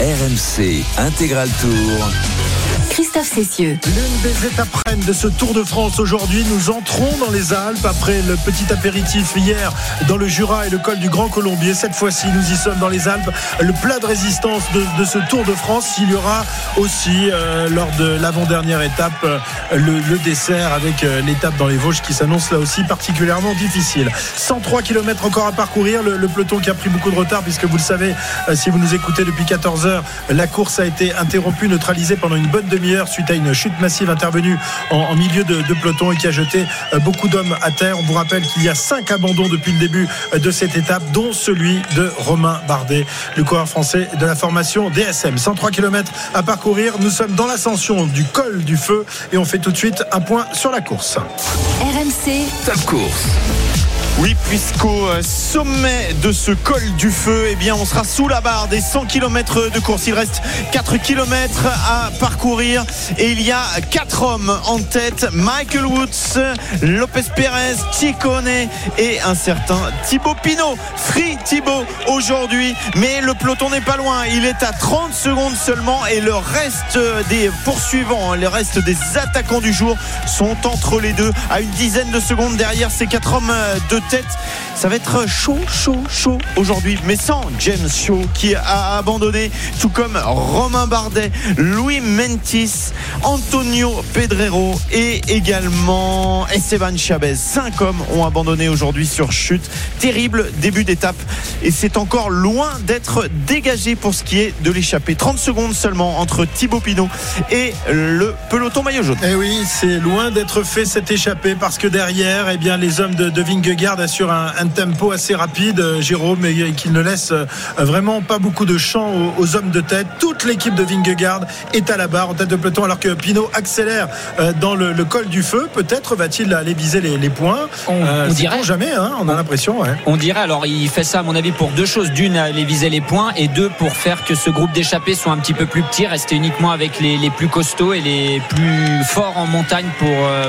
RMC Intégral Tour. Christophe Cessieux. L'une des étapes reines de ce Tour de France aujourd'hui, nous entrons dans les Alpes après le petit apéritif hier dans le Jura et le col du Grand Colombier. Cette fois-ci, nous y sommes dans les Alpes. Le plat de résistance de, ce Tour de France, il y aura aussi euh, lors de l'avant-dernière étape euh, le, dessert avec euh, l'étape dans les Vosges qui s'annonce là aussi particulièrement difficile. 103 km encore à parcourir. Le, peloton qui a pris beaucoup de retard puisque vous le savez, si vous nous écoutez depuis 14 heures, la course a été interrompue, neutralisée pendant une bonne demi suite à une chute massive intervenue en, en milieu de, de, peloton et qui a jeté euh, beaucoup d'hommes à terre. On vous rappelle qu'il y a cinq abandons depuis le début euh, de cette étape, dont celui de Romain Bardet, le coureur français de la formation DSM. 103 km à parcourir. Nous sommes dans l'ascension du col du feu et on fait tout de suite un point sur la course. RMC Top course. Oui, puisqu'au sommet de ce col du feu, eh bien, on sera sous la barre des 100 km de course. Il reste 4 km à parcourir et il y a 4 hommes en tête. Michael Woods, Lopez Pérez, Ciccone et un certain Thibaut Pinot. Free Thibaut aujourd'hui, mais le peloton n'est pas loin. Il est à 30 secondes seulement et le reste des poursuivants, le reste des attaquants du jour sont entre les deux à une dizaine de secondes derrière ces 4 hommes de tête. Ça va être chaud, chaud, chaud aujourd'hui, mais sans James Shaw qui a abandonné, tout comme Romain Bardet, Louis Mentis, Antonio Pedrero et également Esteban Chavez. Cinq hommes ont abandonné aujourd'hui sur chute. Terrible début d'étape et c'est encore loin d'être dégagé pour ce qui est de l'échappée. 30 secondes seulement entre Thibaut Pinot et le peloton maillot jaune. Et oui, c'est loin d'être fait cette échappée parce que derrière, eh bien, les hommes de, de Vingegaard assurent un, un, tempo assez rapide, euh, Jérôme, et qui ne laisse euh, vraiment pas beaucoup de champ aux, hommes de tête. Toute l'équipe de Vingegaard est à la barre en tête de peloton alors que Pinot accélère euh, dans le, le col du feu. Peut-être va-t-il aller viser les, les points. On, on dirait jamais, hein, on a l'impression. Ouais. On dirait. Alors, il fait ça, à mon avis, pour deux choses. D'une, aller viser les points, et deux, pour faire que ce groupe d'échappés soit un petit peu plus petit, rester uniquement avec les, les, plus costauds et les plus forts en montagne pour,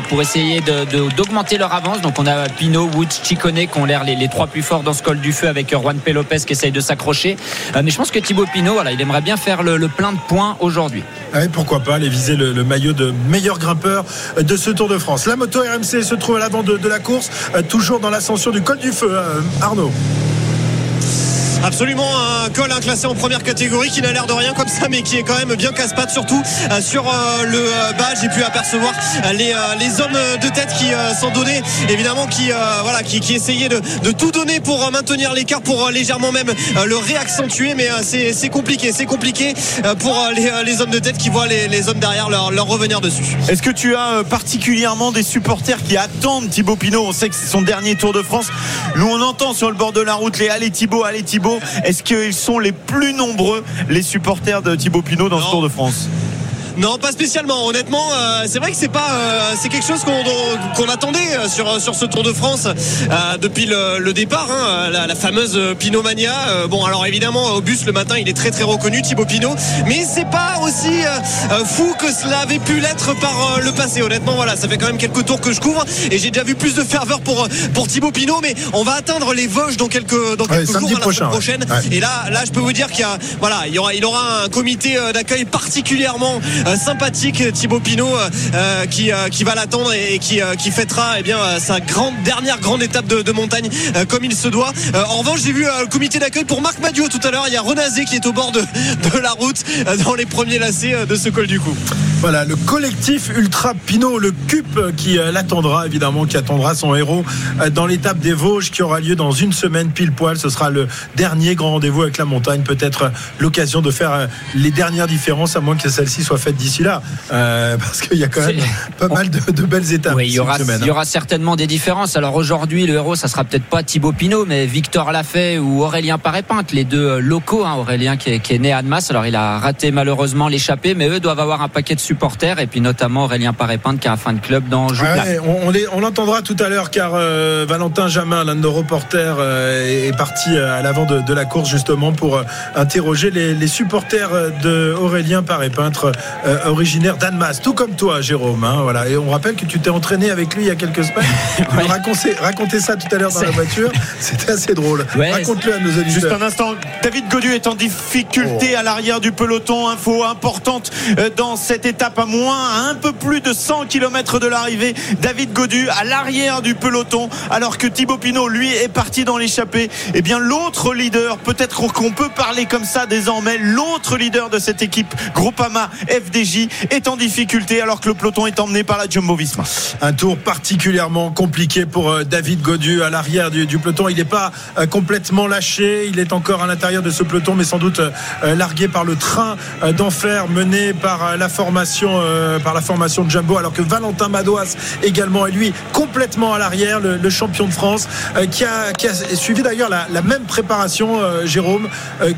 pour essayer d'augmenter de, de, leur avance. Donc, on a Pinot, Woods, Ciccone qui ont l'air les, trois plus forts dans ce col du feu avec Juan P. Lopez qui essaye de s'accrocher. Euh, mais je pense que Thibaut Pinot, il aimerait bien faire le, le plein de points aujourd'hui. Ouais, pourquoi pas aller viser le, maillot de meilleur grimpeur de ce Tour de France. La moto RMC se trouve à l'avant de, de, la course, euh, toujours dans l'ascension du col du feu. Euh, Arnaud. Absolument un col classé en première catégorie qui n'a l'air de rien comme ça mais qui est quand même bien casse-pattes surtout euh, sur euh, le euh, bas. J'ai pu apercevoir les, les hommes de tête qui s'en donnaient évidemment qui voilà qui essayaient de, de, tout donner pour maintenir l'écart pour légèrement même le réaccentuer. Mais c'est compliqué c'est compliqué pour les, les, hommes de tête qui voient les, les hommes derrière leur, leur, revenir dessus. Est-ce que tu as particulièrement des supporters qui attendent Thibaut Pinot? On sait que c'est son dernier Tour de France. Nous on entend sur le bord de la route les allez Thibaut allez Thibaut est-ce qu'ils sont les plus nombreux, les supporters de Thibaut Pinot dans non. ce Tour de France? Non, pas spécialement. Honnêtement, euh, c'est vrai que c'est pas, euh, c'est quelque chose qu'on qu attendait euh, sur sur ce Tour de France euh, depuis le, le départ, hein, la, la, fameuse Pinot Mania. Euh, bon, alors évidemment, au bus le matin, il est très très reconnu, Thibaut Pinot, mais c'est pas aussi euh, fou que cela avait pu l'être par le passé. Honnêtement, voilà, ça fait quand même quelques tours que je couvre et j'ai déjà vu plus de ferveur pour pour Thibaut Pinot, mais on va atteindre les Vosges dans quelques dans quelques ouais, jours, la prochain, prochaine. Ouais. Et là, là, je peux vous dire qu'il y a, voilà, il y aura il aura un comité d'accueil particulièrement sympathique Thibaut Pinot euh, qui, euh, qui va l'attendre et qui, euh, qui fêtera eh bien, sa grande, dernière grande étape de, de montagne comme il se doit. en revanche, j'ai vu le comité d'accueil pour Marc Madio tout à l'heure. Il y a Renazé qui est au bord de, de la route dans les premiers lacets de ce col du cou. Voilà, le collectif Ultra Pinot, le CUP qui l'attendra évidemment, qui attendra son héros dans l'étape des Vosges qui aura lieu dans une semaine pile poil. Ce sera le dernier grand rendez-vous avec la montagne. Peut-être l'occasion de faire les dernières différences, à moins que celle-ci soit faite d'ici là. Euh, parce qu'il y a quand même pas mal de, de, belles étapes. Oui, il y aura, semaine, il y aura certainement des différences. Alors aujourd'hui, le héros, ça sera peut-être pas Thibaut Pinot, mais Victor Lafay ou Aurélien Paré-Pinte, les deux locaux. Hein, Aurélien qui est, qui est, né à Annemasse. Alors il a raté malheureusement l'échappée, mais eux doivent avoir un paquet de supporters et puis notamment Aurélien Paré-Pinte qui a un fan club dans. Ouais, on, on les- on l'entendra tout à l'heure car euh, Valentin Jamin, l'un de nos reporters, euh, est parti euh, à l'avant de, de la course justement pour euh, interroger les, les supporters euh, de Aurélien Paré-Peintre, euh, originaire d'Annemasse, tout comme toi, Jérôme. hein, voilà. Et on rappelle que tu t'es entraîné avec lui il y a quelques semaines. Tu nous racontais, racontais ça tout à l'heure dans la voiture. C'était assez drôle. Ouais, Raconte-le à nos Juste auditeurs. un instant, David Godu est en difficulté à l'arrière du peloton. Info importante euh, dans cette étape à moins, à un peu plus de 100 km de l'arrivée. David Godu à l'arrière du peloton, alors que Thibaut Pinot, lui, est parti dans l'échappée. Eh bien, l'autre leader, peut-être qu'on peut parler comme ça désormais, l'autre leader de cette équipe, Groupama FDJ, est en difficulté alors que le peloton est emmené par la Jumbo Visma. Un tour particulièrement compliqué pour euh, David Godu à l'arrière du, peloton. Il n'est pas euh, complètement lâché. Il est encore à l'intérieur de ce peloton, mais sans doute euh, largué par le train d'enfer mené par la formation, par la formation de Jumbo. Alors que Valentin Madouas également est lui complètement à l'arrière, le, champion de France, qui, a, suivi d'ailleurs la, même préparation, Jérôme,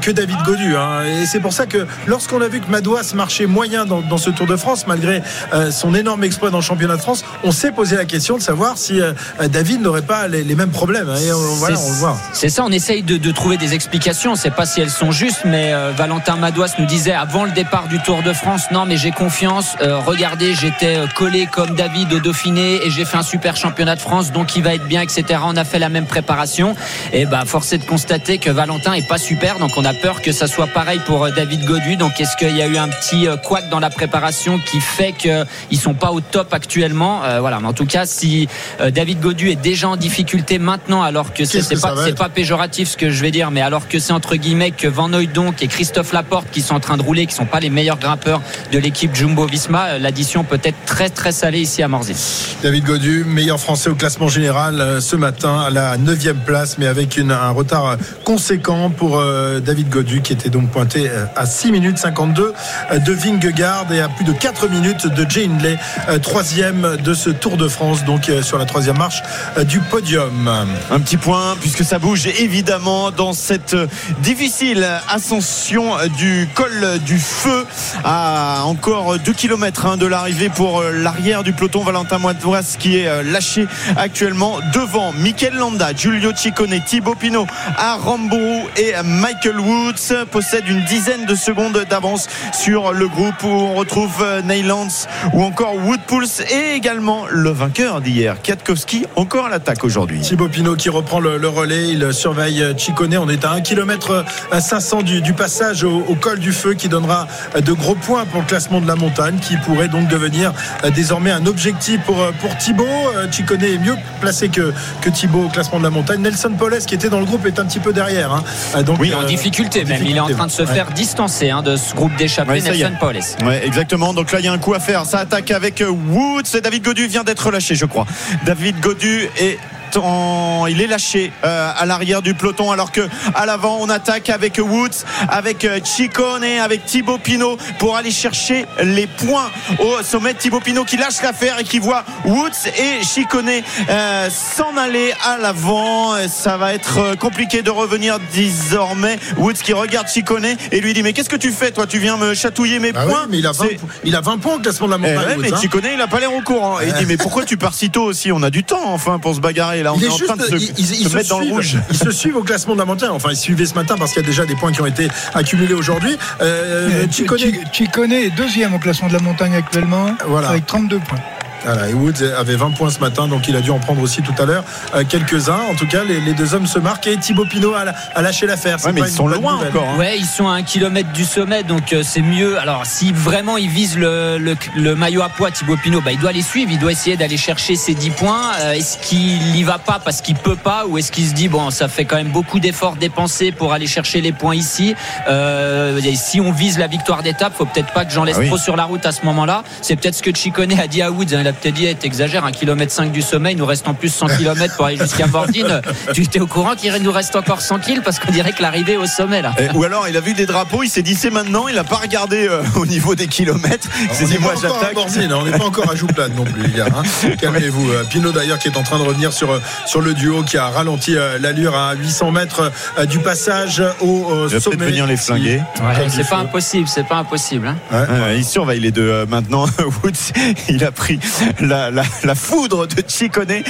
que David Godu. hein. Et c'est pour ça que lorsqu'on a vu que Madouas marchait moyen dans, dans ce Tour de France, malgré euh, son énorme exploit dans le championnat de France, on s'est posé la question de savoir si euh, David n'aurait pas les, les mêmes problèmes. hein. Et on, voilà, C'est- on le voit. C'est ça, on essaye de, de trouver des explications. On ne sait pas si elles sont justes, mais euh, Valentin Madouas nous disait avant le départ du Tour de France, non mais j'ai confiance. Euh, regardez, j'étais euh, collé comme David au Dauphiné et j'ai fait un super championnat de France, donc il va être bien, etc. On a fait la même préparation. Et bah force est de constater que Valentin est pas super, donc on a peur que ça soit pareil pour euh, David Godu. Donc est-ce qu'il y a eu un petit euh, couac dans la préparation qui fait qu'ils sont pas au top actuellement. Euh, Voilà, mais en tout cas, si euh, David Godu est déjà en difficulté maintenant, alors que c'est ça pas, pas péjoratif ce que je vais dire, mais alors que c'est entre guillemets que Van donc et Christophe Laporte qui sont en train de rouler, qui sont pas les meilleurs grimpeurs de l'équipe Jumbo Visma, euh, l'addition peut être très très salée ici à Morzine. David Godu, meilleur français au classement général euh, ce matin à la 9 place, mais avec une- un retard conséquent pour euh, David Godu qui était donc pointé à 6 minutes 52 euh, de Vingegaard et à plus de 4 minutes de Jay Hindley, euh, troisième de ce Tour de France, donc euh, sur la troisième marche euh, du podium. Un petit point, puisque ça bouge évidemment dans cette difficile ascension du col du feu à encore 2 km de l'arrivée pour l'arrière du peloton Valentin Madouas qui est lâché actuellement devant Mikel Landa, Giulio Ciccone, Thibaut Pinot, Aramburu et Michael Woods possèdent une dizaine de secondes d'avance sur le groupe on retrouve euh, Neylands ou encore Woodpulse et également le vainqueur d'hier, Kwiatkowski, encore à l'attaque aujourd'hui. Thibaut Pinot qui reprend le, le relais, il surveille Chicone. On est à 1 km 500 du, du passage au, au col du feu qui donnera de gros points pour le classement de la montagne qui pourrait donc devenir euh, désormais un objectif pour, euh, pour Thibaut. Euh, Chicone est mieux placé que, que Thibaut au classement de la montagne. Nelson Poles qui était dans le groupe est un petit peu derrière. hein. Euh, Donc, Oui, en euh, difficulté en même. Il est en train de se ouais. faire distancer hein, de ce groupe d'échappés, Ouais. Nelson Paules. Ouais, exactement. Donc là, il y a un coup à faire. Ça attaque avec euh, Woods. David Godu vient d'être relâché, je crois. David Godu est en- il est lâché euh, à l'arrière du peloton alors que à l'avant on attaque avec Woods avec euh, Ciccone avec Thibaut Pinot pour aller chercher les points au sommet. Thibaut Pinot qui lâche l'affaire et qui voit Woods et Ciccone euh, s'en aller à l'avant. Ça va être compliqué de revenir désormais. Woods qui regarde Ciccone et lui dit mais qu'est-ce que tu fais toi? Tu viens me chatouiller mes Bah oui, points? mais il a 20, C'est- po- il a 20 points au classement de la eh montagne. ouais, mais hein. Ciccone il a pas l'air au courant. Et il dit mais pourquoi tu pars si tôt aussi? On a du temps enfin pour se bagarrer là on Il est, est en train de se, juste- ils- se se mettre dans le suivent. rouge Ils se suivent au classement de la montagne. Enfin, ils se suivaient ce matin parce qu'il y a déjà des points qui ont été accumulés aujourd'hui. Euh, Euh, Ciccone- Chi- Ciccone est deuxième au classement de la montagne actuellement, Voilà. avec 32 points. Voilà, et Woods avait 20 points ce matin, donc il a dû en prendre aussi tout à l'heure euh, quelques-uns. En tout cas, les, les deux hommes se marquent et Thibaut Pinot a, a lâché l'affaire. Ouais, mais ils sont loin nouvelle. encore hein. Ouais, ils sont à un kilomètre du sommet, donc euh, c'est mieux. Alors, si vraiment ils visent le, le- le maillot à poids, Thibaut Pinot, bah, il doit les suivre, il doit essayer d'aller chercher ses 10 points. Euh, est-ce qu'il y va pas parce qu'il peut pas, ou est-ce qu'il se dit bon, ça fait quand même beaucoup d'efforts dépensés pour aller chercher les points ici. Euh, et si on vise la victoire d'étape, faut peut-être pas que j'en laisse Ah oui. trop sur la route à ce moment-là. C'est peut-être ce que Chicone a dit à Woods. hein. Il a a peut-être dit, eh, t'exagères, un kilomètre 5 du sommet, il nous reste en plus 100 km pour aller jusqu'à Bordine. tu étais au courant qu'il nous reste encore 100 kills parce qu'on dirait que l'arrivée est au sommet là. Eh, Ou alors il a vu des drapeaux, il s'est dit c'est maintenant, il n'a pas regardé euh, au niveau des kilomètres. Il s'est On dit n'est moi pas encore à j'attaque. On n'est pas encore à Jouplane non plus, les gars. hein. Calmez-vous. Euh, Pinot d'ailleurs qui est en train de revenir sur, euh, sur le duo qui a ralenti euh, l'allure à 800 mètres euh, du passage au euh, Il va sommet. venir les flinguer. Ouais, c'est pas impossible, c'est pas impossible. hein. Ouais. Ouais, il surveille les deux euh, maintenant. Woods, il a pris la, la- la foudre de Chicone et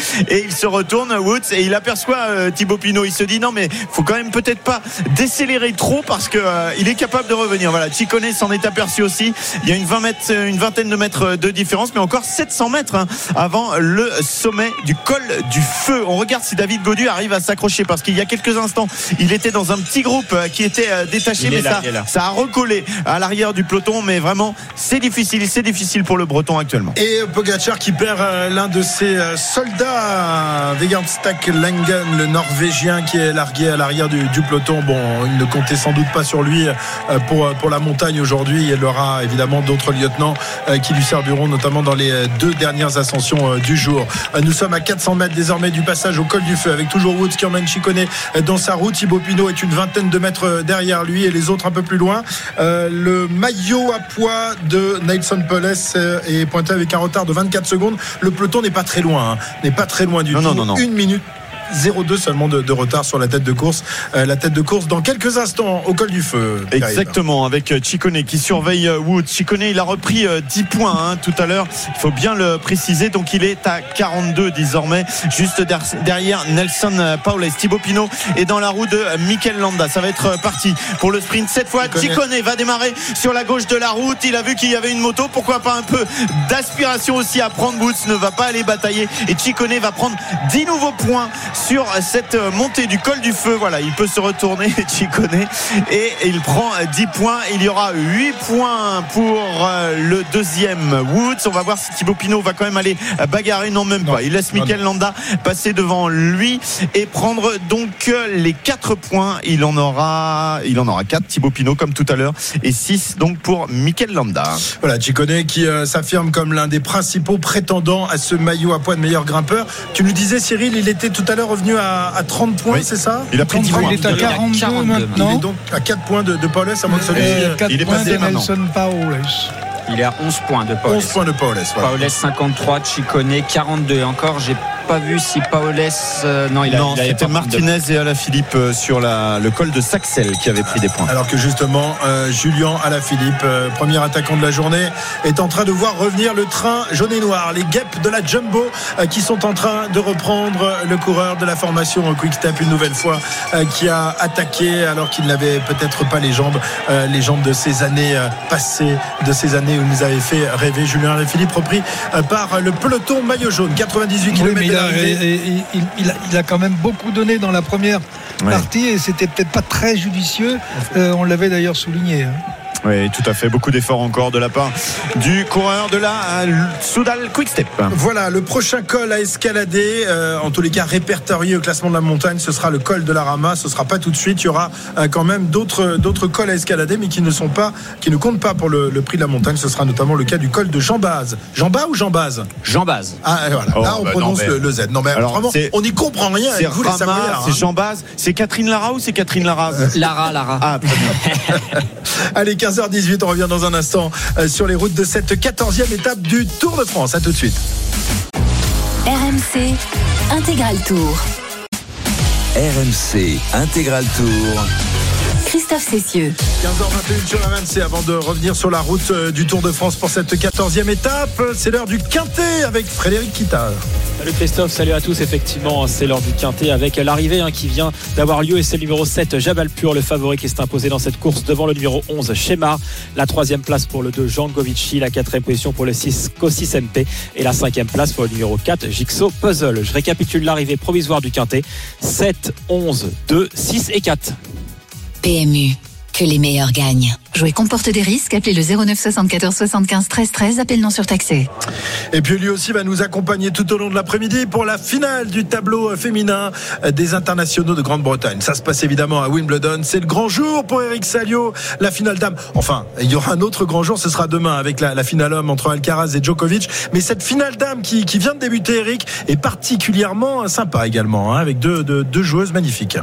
il se retourne Woods et il aperçoit euh, Thibaut Pinot. Il se dit non mais faut quand même peut-être pas décélérer trop parce que euh, il est capable de revenir. Voilà, Chicone s'en est aperçu aussi. Il y a une, 20 mètres, euh, une vingtaine de mètres de différence, mais encore 700 mètres hein, avant le sommet du col du feu. On regarde si David Godu arrive à s'accrocher parce qu'il y a quelques instants, il était dans un petit groupe euh, qui était euh, détaché, mais là, ça, ça a recollé à l'arrière du peloton. Mais vraiment, c'est difficile, c'est difficile pour le Breton actuellement. Et Pogacar qui perd euh, l'un de ses euh, soldats, Vegard Stak Langen, le Norvégien qui est largué à l'arrière du, du peloton. Bon, il ne comptait sans doute pas sur lui euh, pour, pour la montagne aujourd'hui. Il aura évidemment d'autres lieutenants qui lui serviront notamment dans les deux dernières ascensions du jour. Nous sommes à 400 mètres désormais du passage au col du feu avec toujours Woods qui emmène Chicone dans sa route. Thibaut Pinot est une vingtaine de mètres derrière lui et les autres un peu plus loin. Le maillot à poids de Nelson Poles est pointé avec un retard de 24 secondes. Le peloton n'est pas très loin, hein. n'est pas très loin du Non, tout. non, non, non. Une minute. 0,2 seulement de, de retard sur la tête de course. Euh, la tête de course dans quelques instants au col du feu. Exactement, avec Chicone qui surveille euh, Wood. Chicone, il a repris euh, 10 points hein, tout à l'heure. Il faut bien le préciser. Donc il est à 42 désormais, juste der- derrière Nelson euh, Paules. Thibaut Pinot est dans la roue de euh, Mikel Landa. Ça va être euh, parti pour le sprint. Cette fois. Chicone va démarrer sur la gauche de la route. Il a vu qu'il y avait une moto. Pourquoi pas un peu d'aspiration aussi à prendre Woods ne va pas aller batailler. Et Chicone va prendre 10 nouveaux points sur cette montée du col du feu. Voilà, il peut se retourner, Chicone. Et il prend 10 points. Il y aura 8 points pour euh, le deuxième Woods. On va voir si Thibaut Pinot va quand même aller bagarrer. Non, même Non. pas. Il laisse Mikel Landa passer devant lui et prendre donc euh, les 4 points. Il en aura, il en aura 4, Thibaut Pinot, comme tout à l'heure. Et 6 donc pour Mikel Landa. Voilà, Chicone qui euh, s'affirme comme l'un des principaux prétendants à ce maillot à poids de meilleur grimpeur. Tu nous disais, Cyril, il était tout à l'heure revenu à, à 30 points, Oui. c'est ça Il a pris 10 points. Il est à Il est à 42 42 Il est maintenant. donc à 4 points de, de Paulus, à moins que celui Et 4 il est points passé de maintenant. Nelson Paules. Il est à 11 points de Paul. 11 points de Paulus. Voilà. Paoles 53, Chicone 42. Et encore, j'ai pas vu si Paoles. euh, non, il a non, c'était de- Martinez et Alaphilippe euh, sur la, le col de Saxel qui avait pris des points. Alors que justement, euh, Julien Alaphilippe, euh, premier attaquant de la journée, est en train de voir revenir le train jaune et noir, les guêpes de la Jumbo euh, qui sont en train de reprendre le coureur de la formation au Quick Step une nouvelle fois, euh, qui a attaqué alors qu'il n'avait peut-être pas les jambes, euh, les jambes de ces années euh, passées, de ces années où il nous avait fait rêver. Julien Alaphilippe repris euh, par le peloton maillot jaune, 98 Oui, km il a, d'arrivée. il- il- il a- il a quand même beaucoup donné dans la première Ouais. partie et c'était peut-être pas très judicieux. Euh, on l'avait d'ailleurs souligné. hein. Oui, tout à fait. Beaucoup d'efforts encore de la part du coureur de la euh, Soudal Quick Step. Voilà, le prochain col à escalader, euh, en tous les cas répertorié au classement de la montagne, ce sera le col de la Rama. Ce sera pas tout de suite. Il y aura euh, quand même d'autres d'autres cols à escalader, mais qui ne sont pas, qui ne comptent pas pour le, le prix de la montagne. Ce sera notamment le cas du col de Jean-Baz. Jean-Baz ou Jean-Baz Jean Baz. Ah voilà, Oh, là on bah prononce non, mais- le, le Z. Non mais Alors, vraiment, c'est- on n'y comprend rien. C'est avec vous les Rama, c'est hein. Jean Baz, c'est Catherine Lara ou c'est Catherine Lara? Lara, Lara. Ah, très bien. Allez, 15h18, on revient dans un instant euh, sur les routes de cette 14e étape du Tour de France. À tout de suite. RMC Intégral Tour. RMC Intégral Tour. Christophe Cessieux. 15h21 sur RMC avant de revenir sur la route euh, du Tour de France pour cette 14e étape. C'est l'heure du Quintet avec Frédéric Kita. Salut Christophe, salut à tous. Effectivement, c'est l'heure du quintet avec l'arrivée hein, qui vient d'avoir lieu et c'est le numéro 7, Jabalpur, le favori qui s'est imposé dans cette course devant le numéro 11, Shemar. La troisième place pour le 2, Jankovici. La quatrième position pour le 6, Kossis MP. Et la cinquième place pour le numéro 4, Jigsaw Puzzle. Je récapitule l'arrivée provisoire du quintet 7, 11, 2, 6 et 4. PMU. que les meilleurs gagnent. Jouer comporte des risques. Appelez le 09 74 75 13 13. Appel non surtaxé. Et puis lui aussi va nous accompagner tout au long de l'après-midi pour la finale du tableau féminin des internationaux de Grande-Bretagne. Ça se passe évidemment à Wimbledon. C'est le grand jour pour Eric Salio, la finale dame. Enfin, il y aura un autre grand jour, ce sera demain avec la, la finale homme entre Alcaraz et Djokovic. Mais cette finale dame qui, qui vient de débuter, Eric, est particulièrement sympa également, hein, avec deux, deux, deux, joueuses magnifiques.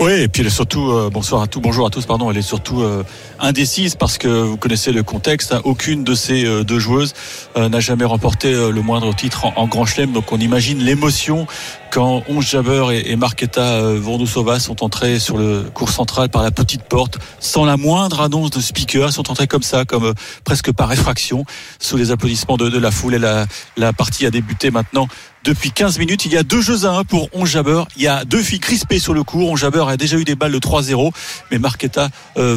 Oui, et puis elle est surtout, euh, bonsoir à tous, bonjour à tous, pardon, elle est surtout euh, indécise parce que vous connaissez le contexte. Hein, aucune de ces euh, deux joueuses euh, n'a jamais remporté euh, le moindre titre en, en Grand Chelem. Donc on imagine l'émotion quand Onge Jabber et, et Marketa Vondrousova sont entrés sur le cours central par la petite porte, sans la moindre annonce de speaker, sont entrés comme ça, comme presque par effraction, sous les applaudissements de, la foule. Et la, la partie a débuté maintenant depuis 15 minutes. Il y a deux jeux à un pour Onge Jabber. Il y a deux filles crispées sur le cours. Onge Jabber a déjà eu des balles de 3-0, mais Marketa euh,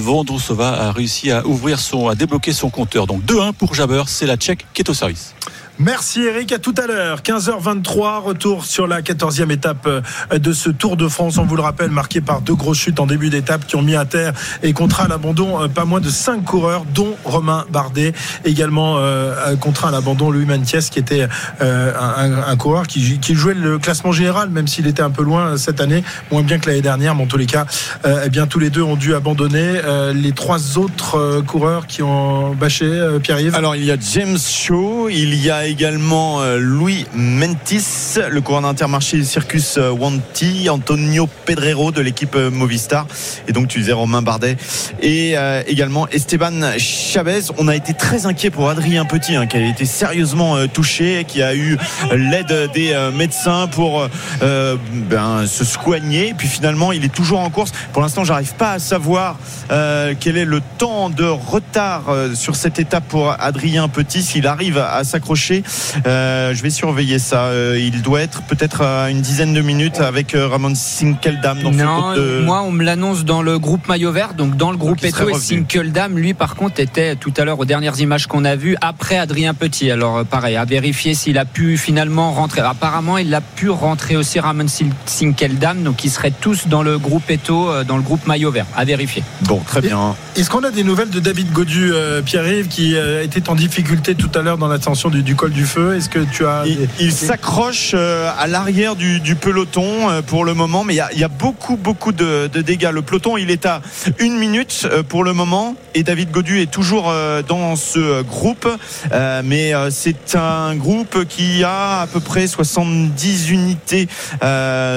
a réussi à ouvrir son, à débloquer son compteur. Donc 2-1 pour Jabber. C'est la Tchèque qui est au service. Merci Eric, à tout à l'heure. 15h23, retour sur la 14e étape euh, de ce Tour de France. On vous le rappelle, marqué par deux grosses chutes en début d'étape qui ont mis à terre et contraint à l'abandon euh, pas moins de 5 coureurs, dont Romain Bardet. Également euh, contraint à l'abandon Louis Mantiès, qui était euh, un, coureur qui, jouait le classement général, même s'il était un peu loin cette année, moins bien que l'année dernière. Mais en tous les cas, euh, eh bien, tous les deux ont dû abandonner. Euh, les trois autres coureurs qui ont bâché, Pierre-Yves Alors, il y a James Shaw, il y a également euh, Louis Mentis, le coureur d'Intermarché Circus euh, Wanty, Antonio Pedrero de l'équipe euh, Movistar, et donc tu disais Romain Bardet, et également Esteban Chavez. On a été très inquiet pour Adrien Petit, hein, qui a été sérieusement touché, qui a eu l'aide des médecins pour ben, se soigner, et puis finalement il est toujours en course. Pour l'instant, j'arrive pas à savoir quel est le temps de retard sur cette étape pour Adrien Petit, s'il arrive à s'accrocher. Euh, je vais surveiller ça. Euh, il doit être peut-être une dizaine de minutes avec euh, Ramon Sinkeldam. Dans non, de... moi on me l'annonce dans le groupe maillot vert, donc dans le groupe Eto et Sinkeldam, lui par contre était tout à l'heure aux dernières images qu'on a vues après Adrien Petit. Alors pareil, à vérifier s'il a pu finalement rentrer. Apparemment il a pu rentrer aussi Ramon Sinkeldam, donc ils seraient tous dans le groupe Eto, dans le groupe maillot vert. À vérifier. Bon, très bien. Est-ce qu'on a des nouvelles de David Godu, Pierre-Yves, qui était en difficulté tout à l'heure dans l'ascension du, du col du feu? Est-ce que tu as Il, il s'accroche à l'arrière du, peloton pour le moment, mais il y a, beaucoup beaucoup de, dégâts. Le peloton, il est à une minute pour le moment, et David Godu est toujours dans ce groupe, mais c'est un groupe qui a à peu près 70 unités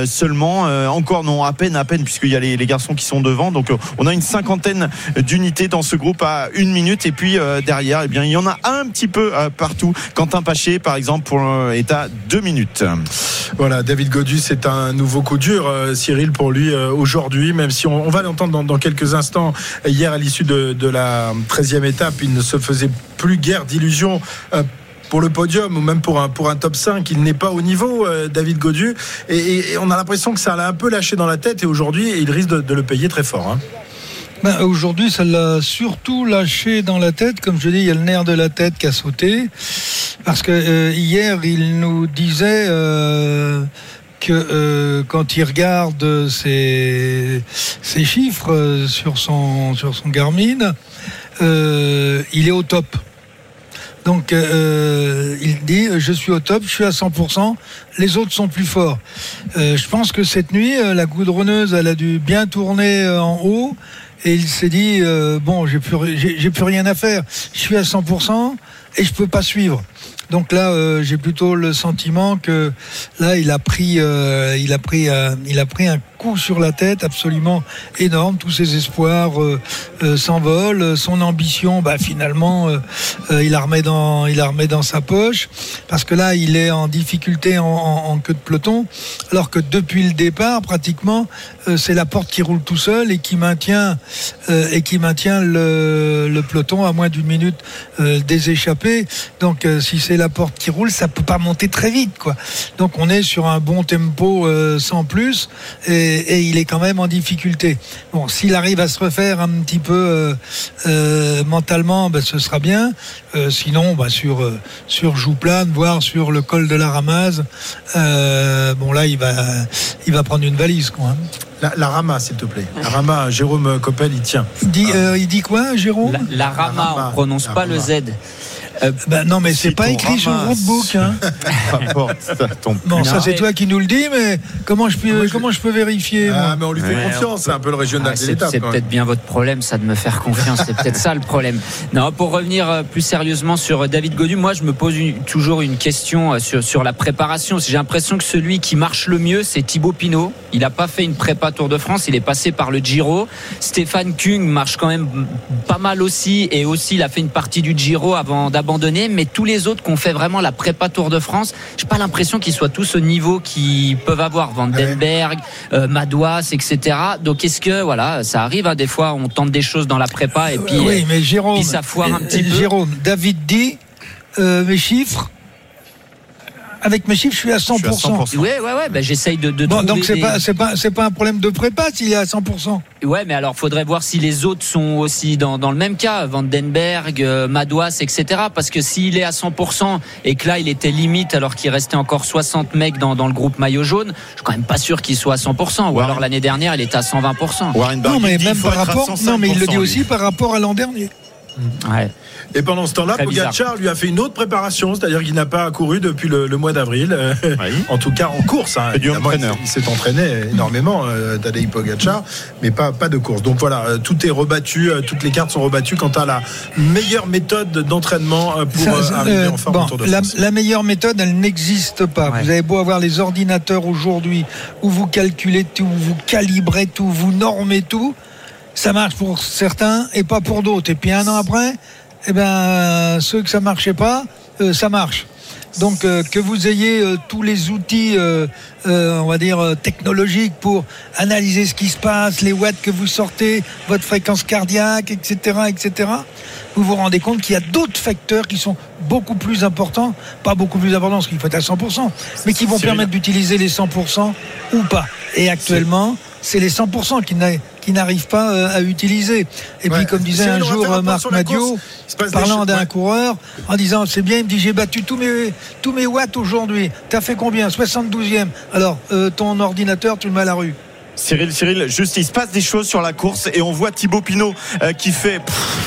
seulement. Encore non, à peine, à peine, puisqu'il y a les, garçons qui sont devant. Donc on a une cinquantaine d'unités dans ce groupe à une minute, et puis derrière, eh bien il y en a un petit peu partout. Quentin Paché, par exemple, est à deux minutes. Voilà, David Godu, c'est un nouveau coup dur, euh, Cyril, pour lui euh, aujourd'hui, même si on, va l'entendre dans, quelques instants. Hier, à l'issue de, la 13e étape, il ne se faisait plus guère d'illusions. Euh, pour le podium ou même pour un, pour un top 5, il n'est pas au niveau, David Godu. Et, on a l'impression que ça l'a un peu lâché dans la tête et aujourd'hui, il risque de, de, le payer très fort. Hein. Ben, Aujourd'hui, ça l'a surtout lâché dans la tête. Comme je dis, il y a le nerf de la tête qui a sauté. Parce que euh, hier, il nous disait euh, que euh, quand il regarde ses, ses chiffres sur son, sur son Garmin, il est au top. Donc euh, il dit je suis au top, je suis à 100%, les autres sont plus forts. Euh, je pense que cette nuit, la goudronneuse, elle a dû bien tourner en haut et il s'est dit euh, bon j'ai plus j'ai plus rien à faire je suis à 100% et je peux pas suivre donc là euh, j'ai plutôt le sentiment que là il a pris euh, il a pris il a pris un sur la tête absolument énorme. Tous ses espoirs s'envolent. Son ambition bah, finalement il la remet dans il la remet dans sa poche. Parce que là il est en difficulté en, queue de peloton. Alors que depuis le départ pratiquement c'est la porte qui roule tout seul et qui maintient euh, et qui maintient le, peloton à moins d'une minute euh, des échappés. Donc euh, si c'est la porte qui roule, ça peut pas monter très vite, quoi. Donc on est sur un bon tempo euh, sans plus. Et, et, il est quand même en difficulté. Bon, s'il arrive à se refaire un petit peu mentalement, ben, ce sera bien. sinon, ben, sur sur Jouplane, voire sur le col de la Ramaz, bon là il va il va prendre une valise, quoi. Hein. La, la Rama, s'il te plaît. La Rama, Jérôme Coppel, il tient. Il dit, euh, il dit quoi, Jérôme? La, la Rama, Rama. on prononce La pas le Rama. Z. Euh, Ben non, mais c'est Si pas écrit sur le roadbook. Hein. Ça tombe. Non, ça c'est mais- toi qui nous le dis, mais comment je peux, comment je peux vérifier Ah, mais on lui fait Ouais, confiance, c'est un peu le régional Ah, c'est peut-être bien votre problème, ça de me faire confiance. C'est peut-être ça le problème. Non, pour revenir euh, plus sérieusement sur euh, David Godu, moi je me pose une- toujours une question euh, sur, sur la préparation. J'ai l'impression que celui qui marche le mieux, c'est Thibaut Pinot. Il n'a pas fait une prépa Tour de France, il est passé par le Giro. Stéphane Kung marche quand même pas mal aussi, et aussi il a fait une partie du Giro avant d'abandonner. Mais tous les autres qui ont fait vraiment la prépa Tour de France, j'ai pas l'impression qu'ils soient tous au niveau qu'ils peuvent avoir. Vandenberg, euh, Madouas, etc. Donc est-ce que voilà, ça arrive hein, des fois, on tente des choses dans la prépa et puis oui, mais Jérôme, puis ça foire un petit euh, peu. Jérôme, David dit euh, mes chiffres. Avec mes chiffres, je suis à 100%. Je suis à 100%. Ouais, ouais, ouais. Ben, j'essaye de, de Bon, trouver donc c'est des- pas, c'est pas, c'est pas un problème de prépa s'il est à 100%. Ouais, mais alors faudrait voir si les autres sont aussi dans, dans le même cas, Vandenberg, euh, Madouas, etc. Parce que s'il est à 100% et que là il était limite alors qu'il restait encore 60 mecs dans, dans le groupe maillot jaune, je suis quand même pas sûr qu'il soit à 100%. Ou Ouais. alors l'année dernière il était à 120%. Warren Non, mais même par rapport, non, mais il le dit 105%, aussi lui. par rapport à l'an dernier. Ouais. Et pendant ce temps-là. Pogacar lui a fait une autre préparation, c'est-à-dire qu'il n'a pas couru depuis le, le mois d'avril. euh, Oui. En tout cas, en course. Hein, du entraîneur. Il s'est il s'est entraîné énormément, euh, Tadej Pogacar, mais pas, pas de course. Donc voilà, euh, tout est rebattu, euh, toutes les cartes sont rebattues quant à la meilleure méthode d'entraînement pour Ça, euh, arriver euh, en forme bon, au Tour de la, France. la meilleure méthode, elle n'existe pas. Ouais. Vous avez beau avoir les ordinateurs aujourd'hui où vous calculez tout, où vous calibrez tout, vous normez tout, ça marche pour certains et pas pour d'autres. Et puis un an après, eh ben, euh, ceux que ça marchait pas, euh, ça marche. Donc euh, que vous ayez euh, tous les outils, euh, euh, on va dire euh, technologiques pour analyser ce qui se passe, les watts que vous sortez, votre fréquence cardiaque, etc., etc. Vous vous rendez compte qu'il y a d'autres facteurs qui sont beaucoup plus importants, pas beaucoup plus importants parce qu'il faut être à 100%, mais qui vont permettre d'utiliser les 100% ou pas. Et actuellement, c'est les 100% qui n'a- qui n'arrivent pas euh, à utiliser. Et Ouais. puis, comme disait un jour euh, Marc Madio, parlant d'un ouais. coureur, en disant c'est bien, il me dit j'ai battu tous mes, tous mes watts aujourd'hui. T'as fait combien? 72e. Alors, euh, ton ordinateur, tu le mets à la rue. Cyril, Cyril, juste il se passe des choses sur la course et on voit Thibaut Pinot euh, qui fait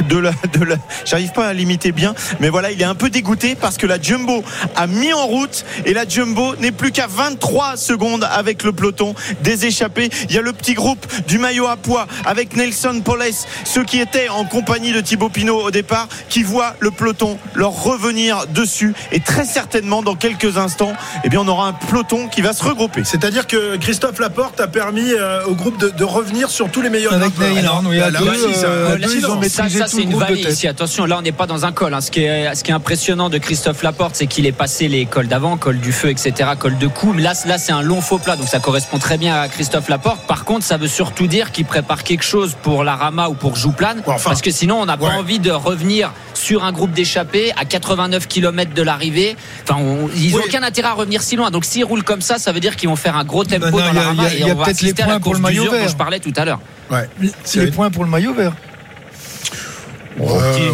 de la, de la. J'arrive pas à l'imiter bien, mais voilà, il est un peu dégoûté parce que la Jumbo a mis en route et la Jumbo n'est plus qu'à 23 secondes avec le peloton des échappés. Il y a le petit groupe du maillot à poids avec Nelson Poles, ceux qui étaient en compagnie de Thibaut Pinot au départ, qui voient le peloton leur revenir dessus et très certainement dans quelques instants, eh bien on aura un peloton qui va se regrouper. C'est-à-dire que Christophe Laporte a permis euh, au groupe de, de revenir sur tous les meilleurs Avec. Neyland, oui, à Là ça- euh, ça, c'est le une vallée ici. Attention, là, on n'est pas dans un col. hein. Ce, qui est, ce qui est impressionnant de Christophe Laporte, c'est qu'il est passé les cols d'avant, col du feu, etc., col de cou. Mais là, là c'est un long faux plat, donc ça correspond très bien à Christophe Laporte. Par contre, ça veut surtout dire qu'il prépare quelque chose pour la Rama ou pour Bon, enfin, parce que sinon, on n'a ouais. pas envie de revenir sur un groupe d'échappés à 89 km de l'arrivée. Enfin, on- ils n'ont Oui. aucun intérêt à revenir si loin. Donc, s'ils roulent comme ça, ça veut dire qu'ils vont faire un gros tempo Ben non, dans il y a- la Rama il y a- et y a on va peut-être les assister à la points pour course le maillot d'usure dont vert. je parlais tout à l'heure. Ouais. Les points pour le maillot vert. Ouais, ouais.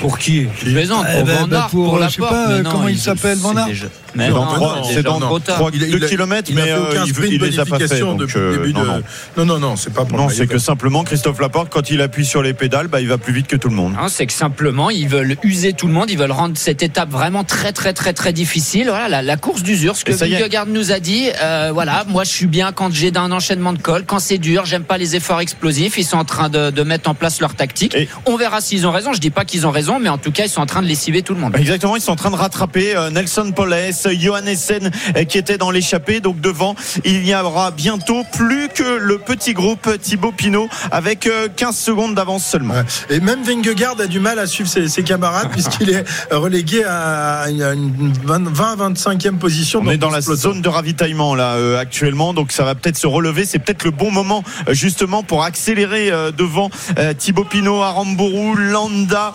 Pour qui Je plaisante. Eh Pour ben, Van ben, Aert, pour, pour euh, la je sais pas, comment il s'appelle, Van C'est non, dans non, trois- non, c'est déjà dans trop tard. trois- Il a- deux il a- kilomètres, il a mais fait euh, aucun il, les a pas fait. donc, depuis euh, le début non, de. non. Non, non, non, c'est pas pour Non, c'est que simplement Christophe Laporte, quand il appuie sur les pédales, bah, il va plus vite que tout le monde. Hein, c'est que simplement ils veulent user tout le monde, ils veulent rendre cette étape vraiment très très très très difficile. Voilà la, la course d'usure, ce que. Vingegaard nous a dit. euh, voilà, moi je suis bien quand j'ai un enchaînement de col, quand c'est dur, j'aime pas les efforts explosifs. Ils sont en train de, de mettre en place leur tactique. On verra s'ils ont raison. Je dis pas qu'ils ont raison, mais en tout cas ils sont en train de lessiver tout le monde. Exactement, ils sont en train de rattraper euh, Nelson Poles, Johan Essen euh, qui était dans l'échappée. Donc devant, il y aura bientôt plus que le petit groupe Thibaut Pinot avec euh, 15 secondes d'avance seulement. Ouais. Et même Vingegaard a du mal à suivre ses, ses camarades puisqu'il est relégué à une 20-25e position. On est dans la peloton. zone de ravitaillement là euh, actuellement, donc ça va peut-être se relever. C'est peut-être le bon moment euh, justement pour accélérer euh, devant euh, Thibaut Pinot, Aramburu, Landa,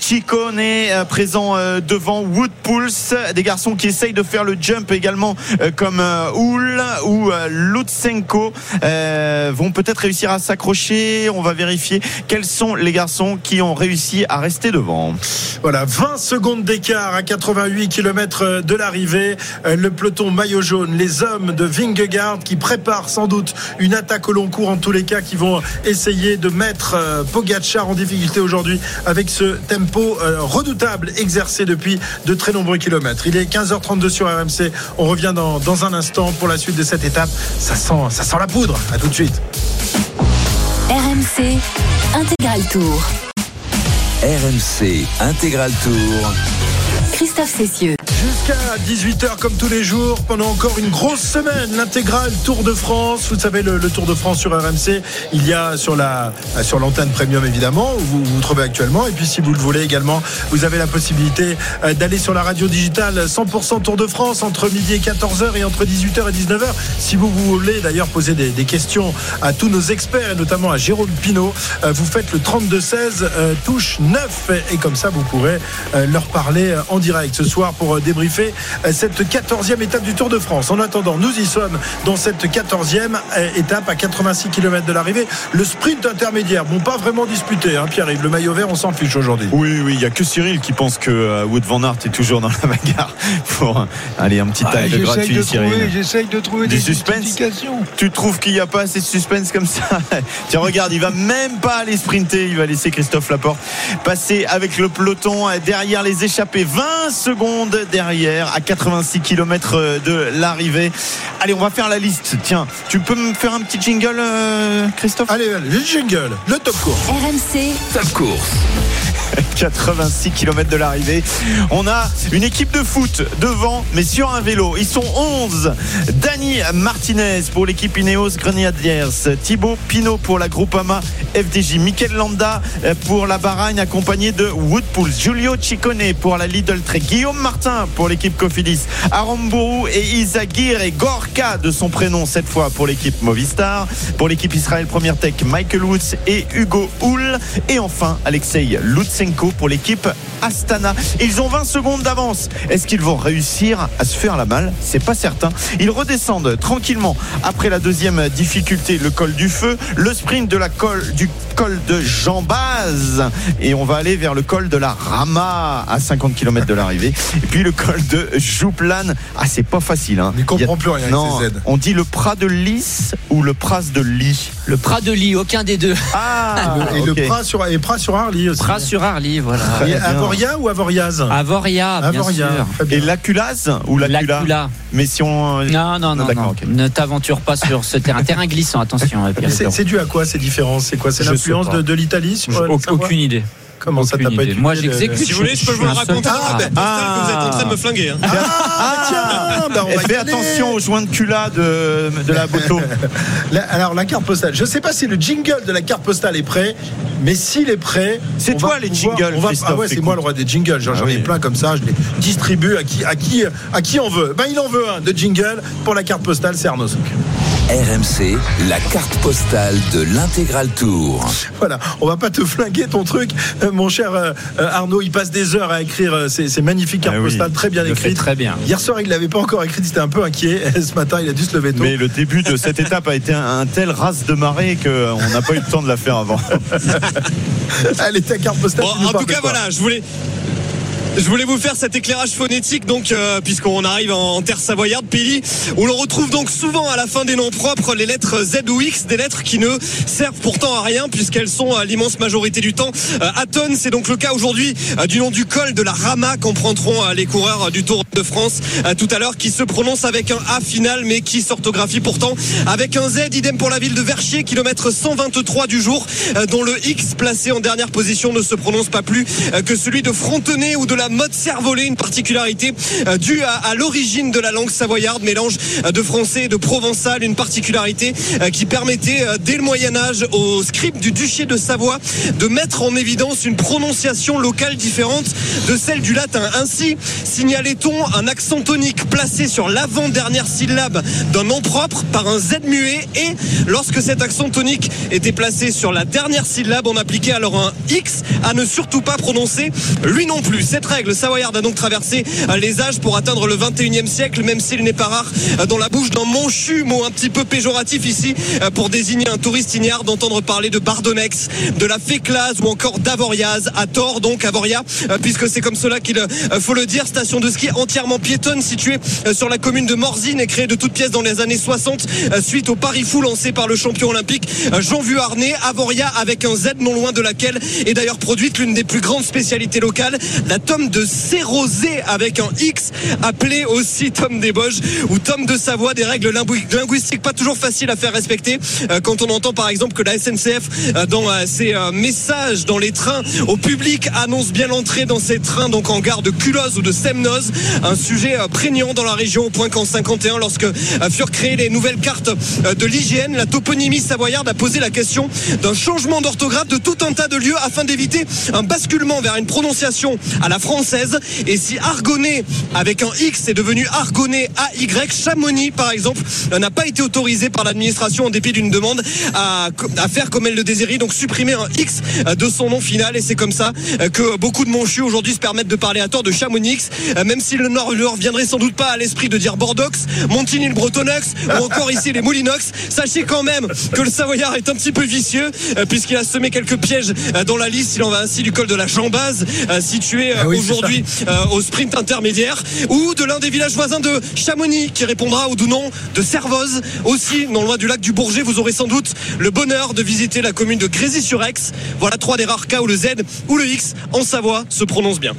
Chicone présent devant Wood Pulse, des garçons qui essayent de faire le jump également comme Hull ou Lutsenko vont peut-être réussir à s'accrocher. On va vérifier quels sont les garçons qui ont réussi à rester devant. Voilà, 20 secondes d'écart à 88 km de l'arrivée. Le peloton maillot jaune, les hommes de Vingegaard qui préparent sans doute une attaque au long cours en tous les cas, qui vont essayer de mettre Pogacar en difficulté aujourd'hui avec ce tempo redoutable exercé depuis de très nombreux kilomètres. Il est 15h32 sur RMC. On revient dans, dans un instant pour la suite de cette étape. Ça sent, ça sent la poudre. À tout de suite. RMC Intégral Tour. RMC Intégral Tour. Christophe Cessieux. Jusqu'à 18h comme tous les jours, pendant encore une grosse semaine, l'intégrale Tour de France. Vous savez, le, Tour de France sur RMC, il y a sur la sur l'antenne premium évidemment, où vous vous trouvez actuellement. Et puis si vous le voulez également, vous avez la possibilité d'aller sur la radio digitale 100% Tour de France entre midi et 14h et entre 18h et 19h. Si vous voulez d'ailleurs poser des, des, questions à tous nos experts et notamment à Jérôme Pinault, vous faites le 32-16 touche 9 et comme ça vous pourrez leur parler en direct ce soir pour débriefer cette 14e étape du Tour de France. En attendant, nous y sommes dans cette 14e étape à 86 km de l'arrivée. Le sprint intermédiaire, bon, pas vraiment disputé, hein, Pierre-Yves. Le maillot vert, on s'en fiche aujourd'hui. Oui, oui, il n'y a que Cyril qui pense que Wood Van Aert est toujours dans la bagarre pour aller un petit Ah, tag gratuit, de Cyril. J'essaye de trouver Du des suspense. Tu trouves qu'il n'y a pas assez de suspense comme ça Tiens, regarde, il va même pas aller sprinter. Il va laisser Christophe Laporte passer avec le peloton derrière les échappés. 20 secondes derrière, à 86 km de l'arrivée. Allez, on va faire la liste. Tiens, tu peux me faire un petit jingle, euh, Christophe? Allez, allez, le jingle, le top course. RMC Top course. 86 km de l'arrivée. On a une équipe de foot devant, mais sur un vélo. Ils sont 11. Dani Martinez pour l'équipe Ineos Grenadiers. Thibaut Pinot pour la Groupama FDJ. Mikel Landa pour la Baragne accompagné de Woodpool. Giulio Ciccone pour la Lidl Trek. Guillaume Martin pour l'équipe Cofidis. Arambourou et Isagir et Gorka de son prénom cette fois pour l'équipe Movistar. Pour l'équipe Israël Première Tech, Michael Woods et Hugo Hull. Et enfin, Alexei Lutsenko pour l'équipe Astana. Ils ont 20 secondes d'avance. Est-ce qu'ils vont réussir à se faire la malle? C'est pas certain. Ils redescendent tranquillement après la deuxième difficulté, le col du feu, le sprint de la col du col de Jambaz et on va aller vers le col de la Rama à 50 km de l'arrivée et puis le col de Jouplan. Ah c'est pas facile hein. On n'y comprend a- plus rien avec Non, ces Z. on dit le Prat de Lys ou le Pras de Ly. Le Prat de Ly, aucun des deux. Ah Et le Pras sur, et Pras sur Arly aussi. Prat sur Arly, voilà. Et. Avoria ou Avoriaz? Avoria, bien Avoria. sûr. Et l'Aculaz ou l'Acula L'Acula. Mais si on Non, non, non, D'accord, non. ok. Ne t'aventure pas sur ce terrain. Terrain glissant, attention, euh, Pierre. C'est dû à quoi ces différences? C'est quoi C'est l'influence de, de l'Italie sur le Aucune idée. Comment ça aucune t'a pas idée. Moi, j'exécute. Si vous voulez, je peux vous le raconter Ah. postale que vous êtes en train de me flinguer. hein. Ah, tiens, bah, on Eh, va y fais aller. attention aux joints de cula de, de la moto. Alors la carte postale, je sais pas si le jingle de la carte postale est prêt, mais s'il est prêt, C'est toi va les pouvoir- jingles, on va- Christophe, ah ouais, c'est moi le roi des jingles. J'en Ah j'en ai plein comme ça, je les distribue à qui, à qui, à qui on veut. Ben il en veut un de jingle pour la carte postale, c'est Arnaud Souk. RMC, la carte postale de l'intégral tour. Voilà, on va pas te flinguer ton truc, euh, mon cher euh, euh, Arnaud. Il passe des heures à écrire euh, ces, ces magnifiques cartes Ah oui, postales, très bien écrites. très bien. Hier soir, il l'avait pas encore écrite, il était un peu inquiet. Ce matin, il a dû se lever tôt. Mais le début de cette étape a été un, un tel race de marée qu'on n'a pas eu le temps de la faire avant. Allez, ta carte postale. Bon, en tout cas, voilà, je voulais. Je voulais vous faire cet éclairage phonétique, donc, euh, puisqu'on arrive en, terre savoyarde, pays où l'on retrouve donc souvent à la fin des noms propres les lettres Z ou X, des lettres qui ne servent pourtant à rien, puisqu'elles sont à l'immense majorité du temps euh, à tonnes. C'est donc le cas aujourd'hui euh, du nom du col de la Rama qu'emprunteront euh, les coureurs euh, du Tour de France euh, tout à l'heure, qui se prononce avec un A final, mais qui s'orthographie pourtant avec un Z. Idem pour la ville de Verchier, kilomètre 123 du jour, euh, dont le X placé en dernière position ne se prononce pas plus euh, que celui de Frontenay ou de la mode cervolée, une particularité euh, due à, l'origine de la langue savoyarde, mélange euh, de français et de provençal, une particularité euh, qui permettait dès le Moyen Âge au scribe du duché de Savoie de mettre en évidence une prononciation locale différente de celle du latin. Ainsi, signalait-on un accent tonique placé sur l'avant-dernière syllabe d'un nom propre par un Z muet et lorsque cet accent tonique était placé sur la dernière syllabe, on appliquait alors un X à ne surtout pas prononcer lui non plus. Cette règle savoyarde a donc traversé euh, les âges pour atteindre le 21e siècle, même s'il n'est pas rare euh, dans la bouche d'un monchu, mot un petit peu péjoratif ici, euh, pour désigner un touriste ignare d'entendre parler de Bardonex, de la Féclase ou encore d'Avoriaz, à tort donc Avoria, puisque c'est comme cela qu'il faut le dire, station de ski entièrement piétonne située sur la commune de Morzine et créée de toutes pièces dans les années 60 euh, suite au Paris Fou lancé par le champion olympique Jean Vuarnet, Avoria avec un Z non loin de laquelle est d'ailleurs produite l'une des plus grandes spécialités locales, la tome de Cérosé avec un X, appelé aussi tome des Boges ou tome de Savoie, des règles lingui- linguistiques pas toujours faciles à faire respecter euh, quand on entend par exemple que la SNCF euh, dans euh, ses messages dans les trains au public annonce bien l'entrée dans ces trains donc en gare de Culose ou de Semnoz, un sujet prégnant dans la région au point qu'en 51 lorsque furent créées les nouvelles cartes de l'hygiène, la toponymie savoyarde a posé la question d'un changement d'orthographe de tout un tas de lieux afin d'éviter un basculement vers une prononciation à la française et si Argonnet avec un X est devenu Argonnet AY, Chamonix par exemple euh, n'a pas été autorisé par l'administration en dépit d'une demande à, à faire comme elle le désirait, donc supprimer un X euh, de son nom final et c'est comme ça euh, que beaucoup de monchus aujourd'hui se permettent de parler à tort de Chamonix, même si le Nord leur viendrait sans doute pas à l'esprit de dire Bordeaux, Montigny le Bretonox ou encore ici les Moulinox. Sachez quand même que le Savoyard est un petit peu vicieux puisqu'il a semé quelques pièges dans la liste. Il en va ainsi du col de la Jambase, euh, situé aujourd'hui euh, au sprint intermédiaire, ou de l'un des villages voisins de Chamonix qui répondra au doux nom de Servoz. Aussi, non loin du lac du Bourget, vous aurez sans doute le bonheur de visiter la commune de Grésy-sur-Aix. Voilà trois des rares cas où le Z ou le X en Savoie se prononce bien.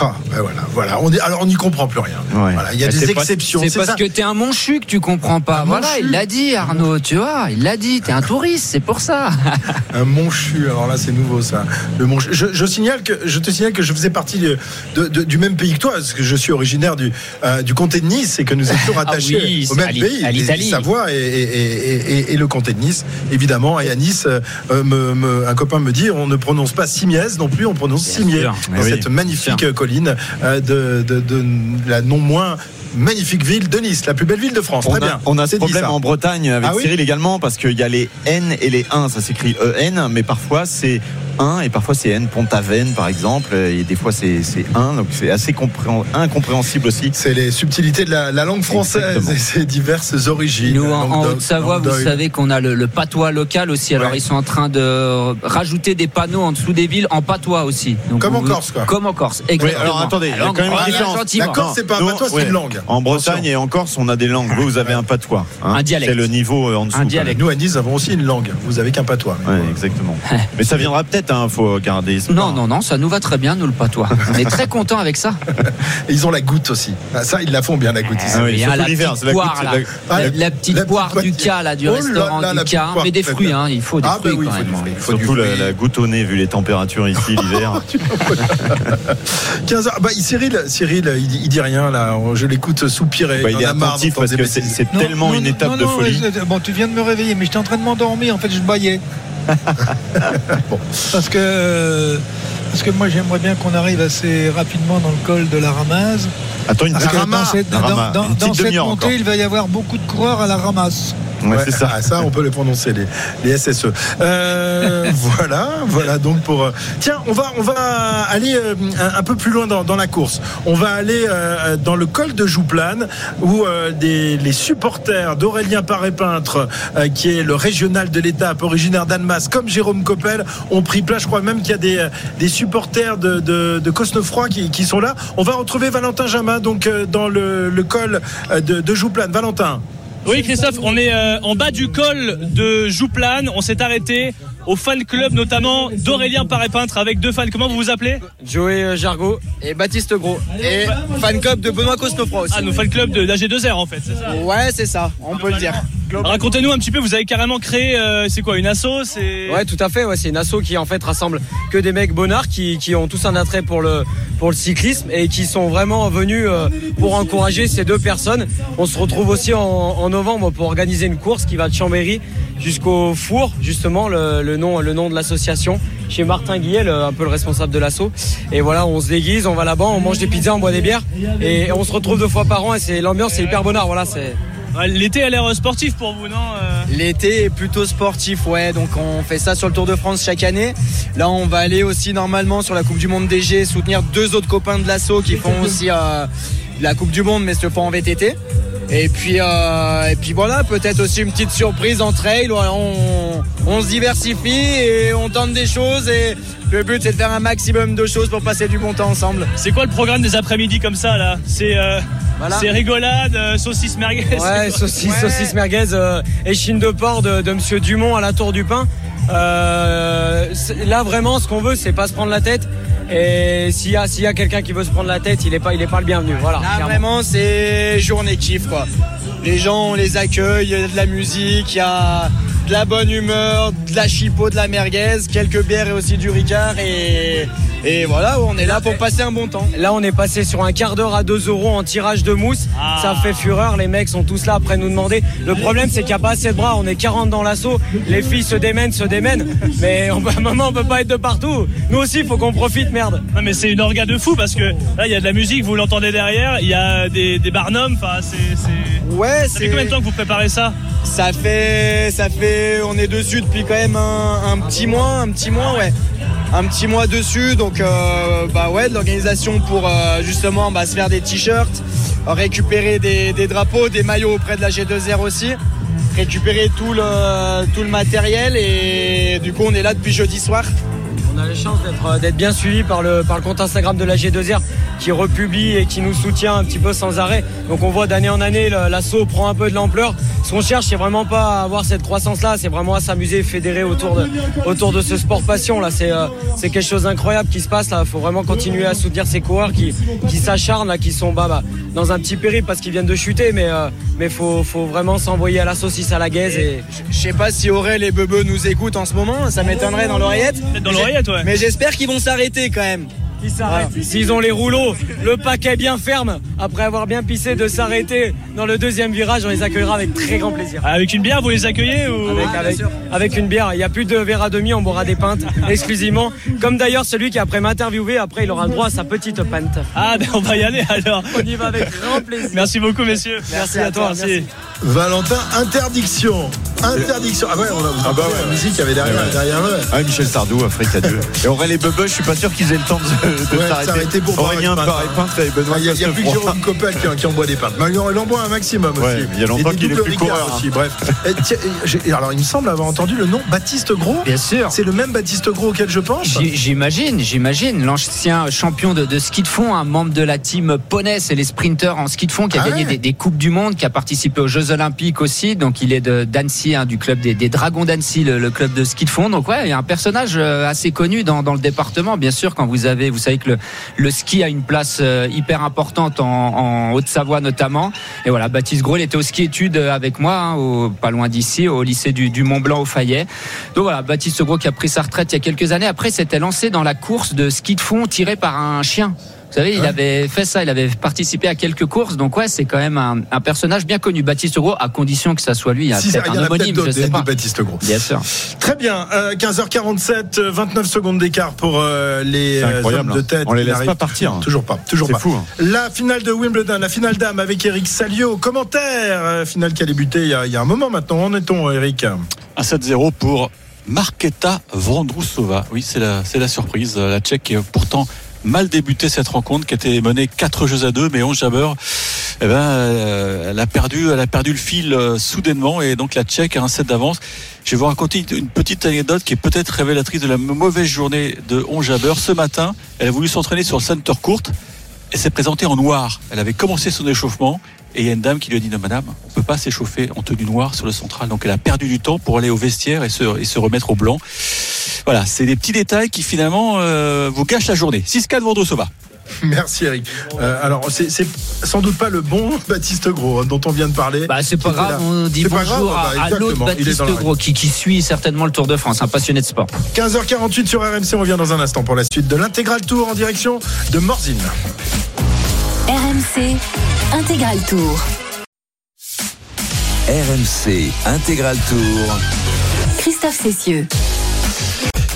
Ah, ben voilà, voilà. On est, alors on n'y comprend plus rien. Ouais. Voilà, il y a Mais des exceptions. C'est parce ça. que t'es un monchu que tu comprends pas. Un voilà, monchu. il l'a dit, Arnaud, tu vois, il l'a dit, t'es un touriste, c'est pour ça. Un monchu, alors là c'est nouveau ça. Le monchu. Je, je signale que je te signale que je faisais partie de- de- de- du même pays que toi, parce que je suis originaire du, euh, du comté de Nice et que nous étions rattachés Ah oui, au même à pays, à l'Italie. Savoie et, et- et- et- et le comté de Nice, évidemment. Et à Nice, euh, me- me- un copain me dit, on ne prononce pas Simiez non plus, on prononce sûr. dans oui, cette magnifique sûr. colline euh, de, de- de la non moins magnifique ville de Nice, la plus belle ville de France. On Très a, bien. on a ce problème en Bretagne avec Ah oui Cyril également parce qu'il y a les N et les 1, ça s'écrit EN, mais parfois c'est 1 et parfois c'est N. Pont-Aven par exemple, et des fois c'est c'est 1, donc c'est assez compréhen- incompréhensible aussi. C'est les subtilités de la, la langue française Exactement. et ses diverses origines. Nous, en, Haute-Savoie, vous savez qu'on a le, le patois local aussi. Alors, Ouais. ils sont en train de rajouter des panneaux en dessous des villes en patois aussi. Donc, Comme en vous- Corse, quoi. Comme en Corse, Oui, exactement. alors attendez, il y a quand même une différence. La Corse, c'est pas un patois, c'est ouais. une langue. En Bretagne Attention. et en Corse, on a des langues. Vous, vous avez un patois. hein. Un dialecte. C'est le niveau euh, en dessous. Un dialecte. Nous, à Nice, avons aussi une langue. Vous avez qu'un patois. Ouais, exactement. mais ça viendra peut-être, il faut garder. Non, non, non, ça nous va très bien, nous, le patois. On est très content avec ça. Ils ont la goutte aussi. Ah, ça, ils la font bien, la goutte. Ah oui, Il y a surtout la l'hiver, petite la poire, la- Ah, La, la petite poire du cas, là, du Oh restaurant là, du cas. Mais des fruits, hein, il faut des Ah, bah fruits oui, quand même. du fruit. Il faut du Surtout la, goutte au nez, vu les températures ici l'hiver. 15 heures. Bah, Cyril, Cyril, il, dit- il dit rien là. Je l'écoute soupirer. Bah, il est attentif parce que c'est tellement une étape de folie. c'est- Bon, tu viens de me réveiller, mais j'étais en train de m'endormir. En fait, je baillais. Parce que euh, parce que moi, j'aimerais bien qu'on arrive assez rapidement dans le col de la Ramaz. Attends, une Parce que Rama, dans cette, la dans- Rama, dans- une dans petite cette demi-heure montée, encore. il va y avoir beaucoup de coureurs à la ramasse. Ouais, Ouais, c'est ça. ah, ça, on peut les prononcer, les, les SSE. Euh, voilà, voilà donc pour. euh, Tiens, on va, on va aller euh, un, un peu plus loin dans, dans la course. On va aller euh, dans le col de Jouplane où des, les supporters d'Aurélien Paré-Peintre, qui est le régional de l'étape, originaire d'Annemasse, comme Jérôme Coppel, ont pris place. Je crois même qu'il y a des, des supporters de, de, de Cosnefroid qui, qui sont là. On va retrouver Valentin Jamin donc dans le, le col de, de Jouplane. Valentin. Oui Christophe, on est euh, en bas du col de Jouplane, on s'est arrêté au fan club notamment d'Aurélien Paré-Peintre avec deux fans, comment vous vous appelez? Joey Jargot et Baptiste Gros. Et fan club de Benoît Cosnefroy aussi. Ah, nos fan club de d'AG2R en fait, c'est ça? Ouais, c'est ça, on peut le dire. Racontez-nous un petit peu, vous avez carrément créé, euh, c'est quoi, une asso. Ouais, tout à fait. Ouais, c'est une asso qui en fait rassemble que des mecs bonnards qui, qui ont tous un attrait pour le pour le cyclisme et qui sont vraiment venus euh, pour encourager ces deux personnes. On se retrouve aussi en, en novembre pour organiser une course qui va de Chambéry jusqu'au Four, justement le, le nom le nom de l'association chez Martin Guillet, le- un peu le responsable de l'asso. Et voilà, on se déguise, on va là-bas, on mange des pizzas, on boit des bières et on se retrouve deux fois par an et c'est l'ambiance, c'est hyper bonnard. Voilà, c'est L'été a l'air sportif pour vous, non euh L'été est plutôt sportif, ouais. Donc on fait ça sur le Tour de France chaque année. Là, on va aller aussi normalement sur la Coupe du Monde DG soutenir deux autres copains de l'assaut qui font aussi euh, la Coupe du Monde, mais le font en VTT. Et puis, euh, et puis voilà, peut-être aussi une petite surprise en trail. On, on se diversifie et on tente des choses. Et le but, c'est de faire un maximum de choses pour passer du bon temps ensemble. C'est quoi le programme des après-midi comme ça là? C'est euh, Voilà. c'est rigolade, euh, saucisse merguez Ouais, saucisse, saucisse merguez euh, et chine de porc de, de Monsieur Dumont à la Tour du Pain. Euh, là, vraiment, ce qu'on veut, c'est pas se prendre la tête. Et s'il y a, s'il y a quelqu'un qui veut se prendre la tête, il est pas, il est pas le bienvenu. Voilà. Là, clairement. vraiment, c'est journée kiff, quoi. Les gens, on les accueille, il y a de la musique, il y a de la bonne humeur, de la chipot, de la merguez, quelques bières et aussi du ricard. Et, et voilà, on est là pour passer un bon temps. Là, on est passé sur un quart d'heure à 2 euros en tirage de mousse. Ah. Ça fait fureur. Les mecs sont tous là après nous demander. Le problème, c'est qu'il n'y a pas assez de bras. On est 40 dans l'assaut. Les filles se démènent, se démènent. Mais on, à un moment, on peut pas être de partout. Nous aussi, il faut qu'on profite, merde. Non mais c'est une orga de fou parce que là il y a de la musique, vous l'entendez derrière, il y a des, des barnums, enfin c'est... c'est- Ouais, Ça fait combien de temps que vous préparez ça? Ça fait, ça fait, on est dessus depuis quand même un, un petit mois, un petit mois, ouais. Un petit mois dessus, donc euh, bah ouais, de l'organisation pour euh, justement bah, se faire des t-shirts, récupérer des, drapeaux, des maillots auprès de la G2R aussi, récupérer tout le, matériel. Et du coup on est là depuis jeudi soir. On a la chance d'être d'être bien suivi par le, par le compte Instagram de la G2R qui republie et qui nous soutient un petit peu sans arrêt. Donc on voit d'année en année l'assaut prend un peu de l'ampleur. Ce qu'on cherche, c'est vraiment pas à avoir cette croissance-là, c'est vraiment à s'amuser, fédérer autour de, autour de ce sport passion. Là, c'est euh, c'est quelque chose d'incroyable qui se passe. Là, faut vraiment continuer à soutenir ces coureurs qui, qui s'acharnent, là, qui sont bah, bah, dans un petit périple parce qu'ils viennent de chuter, mais euh, mais faut, faut vraiment s'envoyer à la saucisse à la gaze et Je sais pas si Aurel et Bebe nous écoutent en ce moment, ça m'étonnerait dans l'oreillette. Dans l'oreillette, ouais. Mais j'espère qu'ils vont s'arrêter quand même. S'arrêtent. S'ils ont les rouleaux, le paquet bien ferme, après avoir bien pissé de s'arrêter dans le deuxième virage, on les accueillera avec très grand plaisir. Avec une bière, vous les accueillez ou... Avec, avec, avec une bière, il n'y a plus de verre à demi, on boira des pintes exclusivement. Comme d'ailleurs celui qui après m'interviewé, après il aura le droit à sa petite pinte. Ah ben on va y aller alors. On y va avec grand plaisir. Merci beaucoup messieurs. Merci à toi, merci. Valentin, interdiction. Interdiction. Ah ouais, on a, Ah bah ouais, la musique avait derrière, Ouais. derrière eux. Ah, Michel Sardou, Afrique à deux. Et et Bebe, je suis pas sûr qu'ils aient le temps de, de Ouais, s'arrêter. pour Aurélien un part et pain. peintre et Benoît Il n'y a, il y a plus que. Jérôme Coppel qui, qui en boit des pintes. Mais il en- boit un maximum Ouais, aussi. il y a longtemps qu'il est plus coureur, hein. aussi. Bref. Et tiens, alors, il me semble avoir entendu le nom Baptiste Gros. Bien sûr. C'est le même Baptiste Gros auquel je pense. J'imagine, j'imagine. L'ancien champion de, de ski de fond, un membre de la team Poney, c'est les sprinteurs en ski de fond, qui a Ah gagné ouais. des, des Coupes du Monde, qui a participé aux Jeux Olympiques aussi. Donc il est de- hein, du club des, Dragons d'Annecy, le, club de ski de fond. Donc ouais, il y a un personnage euh, assez connu dans, le département. Bien sûr, quand vous avez, vous savez que le, ski a une place euh, hyper importante en, Haute-Savoie notamment. Et voilà, Baptiste Gros, il était au ski études avec moi, hein, pas loin d'ici, au lycée du, du Mont Blanc au Fayet. Donc voilà, Baptiste Gros qui a pris sa retraite il y a quelques années. Après, s'était lancé dans la course de ski de fond tiré par un chien. Vous savez, il avait fait ça, il avait participé à quelques courses. Donc ouais, c'est quand même un, un personnage bien connu, Baptiste Gros, à condition que ça soit lui. Il y a Si, peut-être il y en un homonyme, je d'autres, sais pas. Baptiste Gros. Bien sûr. Très bien, euh, 15h47, euh, 29 secondes d'écart pour euh, les euh, hommes de hein. tête. On les laisse pas partir, hein. Toujours pas, toujours pas. fou, hein. La finale de Wimbledon, la finale dame avec Eric Salio. Commentaire, euh, finale qui a débuté il y a, il y a un moment maintenant. Où en est-on, Eric? Un 7-0 pour Marketa Vondrousova. Oui, c'est la, c'est la surprise. La Tchèque a pourtant mal débuté cette rencontre, qui était menée 4 jeux à 2, mais 11 jabeurs. Eh ben, euh, elle a perdu, elle a perdu le fil euh, soudainement et donc la Tchèque a un set d'avance. Je vais vous raconter une petite anecdote qui est peut-être révélatrice de la mauvaise journée de 11 jabeurs. Ce matin, elle a voulu s'entraîner sur le center court et s'est présentée en noir. Elle avait commencé son échauffement et il y a une dame qui lui a dit non madame, on peut pas s'échauffer en tenue noire sur le central. Donc elle a perdu du temps pour aller au vestiaire et se, et se remettre au blanc. Voilà, c'est des petits détails qui finalement euh, vous gâchent la journée. 6-4 Vondrousova. Merci Eric. Euh, alors c'est c'est sans doute pas le bon Baptiste Gros hein, dont on vient de parler. Bah, c'est pas grave, là. on dit C'est pas bonjour grave, bah, à, à l'autre Baptiste Gros qui, qui suit certainement le Tour de France, un passionné de sport. 15h48 sur RMC, on revient dans un instant pour la suite de l'intégral tour en direction de Morzine. RMC Intégral Tour. RMC Intégral Tour. Christophe Cessieux.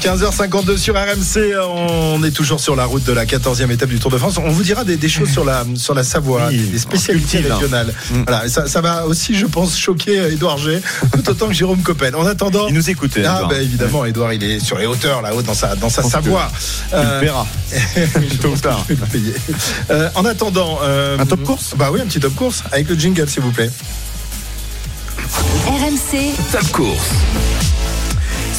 15h52 sur RMC, on est toujours sur la route de la 14e étape du Tour de France. On vous dira des, des choses sur la, sur la Savoie, Oui, des spécialités cultive, hein. régionales. Voilà, et ça, ça va aussi, je pense, choquer euh, Édouard G, tout autant que Jérôme Coppel. En attendant. Il nous écoutait. Ah, bah, évidemment, Édouard, il est sur les hauteurs là-haut dans sa, dans sa Savoie. Tôt ou pense que tard. Euh, en attendant. euh, Un top course? Bah oui, un petit top course avec le jingle, s'il vous plaît. RMC Top course.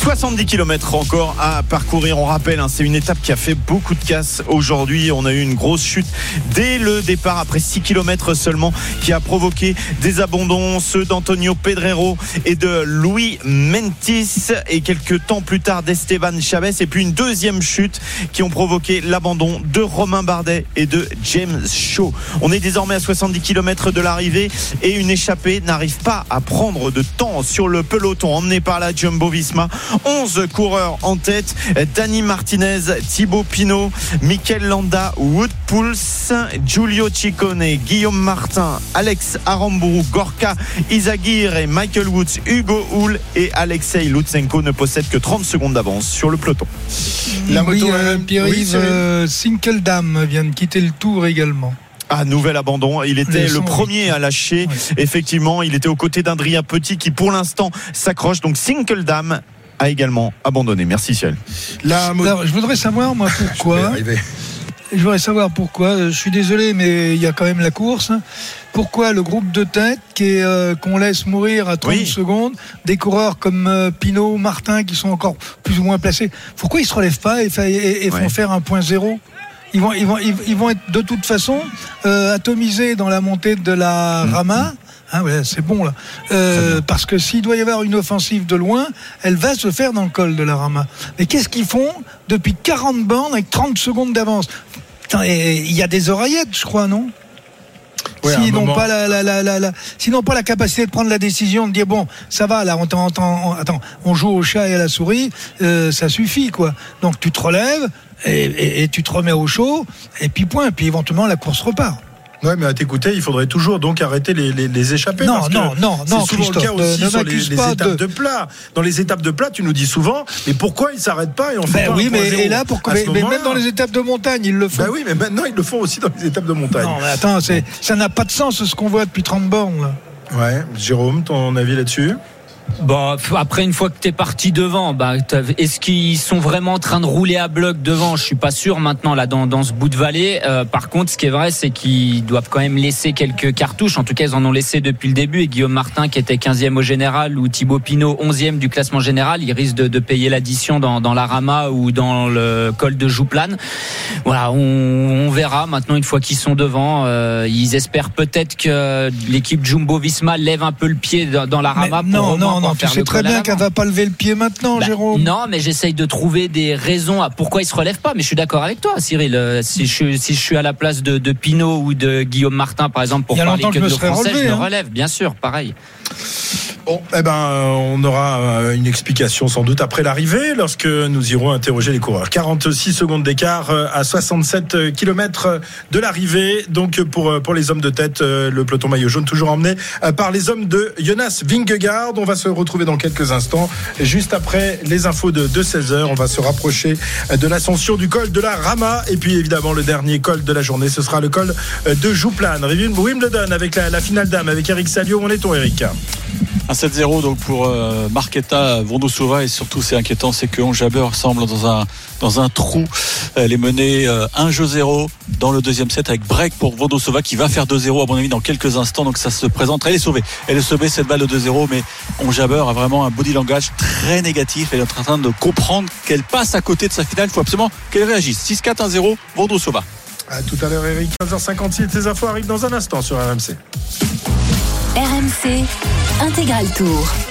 70 km encore à parcourir. On rappelle, hein, c'est une étape qui a fait beaucoup de casse aujourd'hui. On a eu une grosse chute dès le départ, après 6 km seulement, qui a provoqué des abandons, ceux d'Antonio Pedrero et de Louis Mentis, et quelques temps plus tard d'Esteban Chavez, et puis une deuxième chute qui ont provoqué l'abandon de Romain Bardet et de James Shaw. On est désormais à 70 km de l'arrivée et une échappée n'arrive pas à prendre de temps sur le peloton emmené par la Jumbo Visma. 11 coureurs en tête. Dani Martinez, Thibaut Pinot, Mikel Landa, Wood Pulse, Giulio Ciccone, Guillaume Martin, Alex Aramburu, Gorka Izagir et Michael Woods, Hugo Hull et Alexei Lutsenko ne possèdent que 30 secondes d'avance sur le peloton. La oui, moto, euh, euh, Pierre-Yves euh, Sinkeldam vient de quitter le tour également. Ah, nouvel abandon. Il était Le premier à lâcher. Effectivement, il était aux côtés d'Adrien Petit qui, pour l'instant, s'accroche. Donc, Sinkeldam a également abandonné. Merci, Ciel. La moto. Alors, je voudrais savoir, moi, pourquoi. Je voudrais savoir pourquoi. euh, Je suis désolé, mais il y a quand même la course. Pourquoi le groupe de tête euh, qu'on laisse mourir à 30 Oui. secondes, des coureurs comme euh, Pinot, Martin, qui sont encore plus ou moins placés, pourquoi ils se relèvent pas et, fa- et- et font Ouais. faire un point zéro? Ils vont, ils, vont, ils, vont être de toute façon euh, atomisés dans la montée de la Mm. Rama. Ah ouais, c'est bon là. Euh, parce que s'il doit y avoir une offensive de loin, elle va se faire dans le col de la Rama. Mais qu'est-ce qu'ils font depuis 40 bornes avec 30 secondes d'avance? Il y a des oreillettes, je crois, non? Ouais, S'ils n'ont pas la, la, la, pas la capacité de prendre la décision de dire bon ça va là on, t'en- on t'en- on- attends on joue au chat et à la souris euh, ça suffit quoi donc tu te relèves et, et- et tu te remets au chaud et puis point puis éventuellement la course repart Ouais, mais à t'écouter, il faudrait toujours donc arrêter les, les, les échappées. Non, parce que non, non, c'est non, souvent le cas aussi ne- sur les, étapes de... de- plat. Dans les étapes de plat, tu nous dis souvent, mais pourquoi ils s'arrêtent pas et on fait Ben pas oui mais et là pourquoi mais, mais même dans les étapes de montagne ils le font Ben oui, mais maintenant ils le font aussi dans les étapes de montagne. non mais attends ça n'a pas de sens ce qu'on voit depuis 30 bornes là. Ouais, Jérôme, ton avis là-dessus? F- après, une fois que t'es parti devant, bah, est-ce qu'ils sont vraiment en train de rouler à bloc devant? Je suis pas sûr maintenant là dans, dans ce bout de vallée. Euh, par contre, ce qui est vrai, c'est qu'ils doivent quand même laisser quelques cartouches. En tout cas, ils en ont laissé depuis le début. Et Guillaume Martin, qui était 15e au général, ou Thibaut Pinot, 11e du classement général, ils risquent de, de payer l'addition dans, dans la Rama ou dans le col de Jouplane. Voilà, on, on verra maintenant une fois qu'ils sont devant. Euh, ils espèrent peut-être que l'équipe Jumbo Visma lève un peu le pied dans, dans la Mais Rama. pour non moins non non tu sais très bien qu'elle va pas lever le pied maintenant Bah, Jérôme Non, mais j'essaye de trouver des raisons à pourquoi ils se relèvent pas. Mais je suis d'accord avec toi, Cyril. Euh, Si je, suis- si je suis à la place de, de Pinot ou de Guillaume Martin, par exemple, pour Il parler que que de Français, relevé, je me hein. relève, bien sûr, pareil. Bon, eh ben, euh, on aura euh, une explication sans doute après l'arrivée, lorsque nous irons interroger les coureurs. 46 secondes d'écart euh, à 67 km de l'arrivée. Donc pour pour les hommes de tête, le peloton maillot jaune toujours emmené par les hommes de Jonas Vingegaard. On va se retrouver dans quelques instants, juste après les infos de, de 16 h On va se rapprocher de l'ascension du col de la Rama et puis évidemment le dernier col de la journée, ce sera le col de Jouplane. Wimbledon avec la, finale dame avec Eric Salio. On est ton Eric? Un 7-0 donc pour euh, Marquetta Vondosova et surtout c'est inquiétant c'est que Jabeur semble dans un dans un trou. Elle est menée euh, 1 jeu 0 dans le deuxième set avec break pour Vondosova qui va faire 2-0 à mon avis dans quelques instants. Donc ça se présente. Elle est sauvée. Elle est sauvée cette balle de 2-0 mais Jabeur a vraiment un body langage très négatif. Elle est en train de comprendre qu'elle passe à côté de sa finale. Il faut absolument qu'elle réagisse. 6-4 1-0 Vondosova À tout à l'heure, Eric. 15h56. Tes infos arrivent dans un instant sur RMC. RMC Intégral Tour.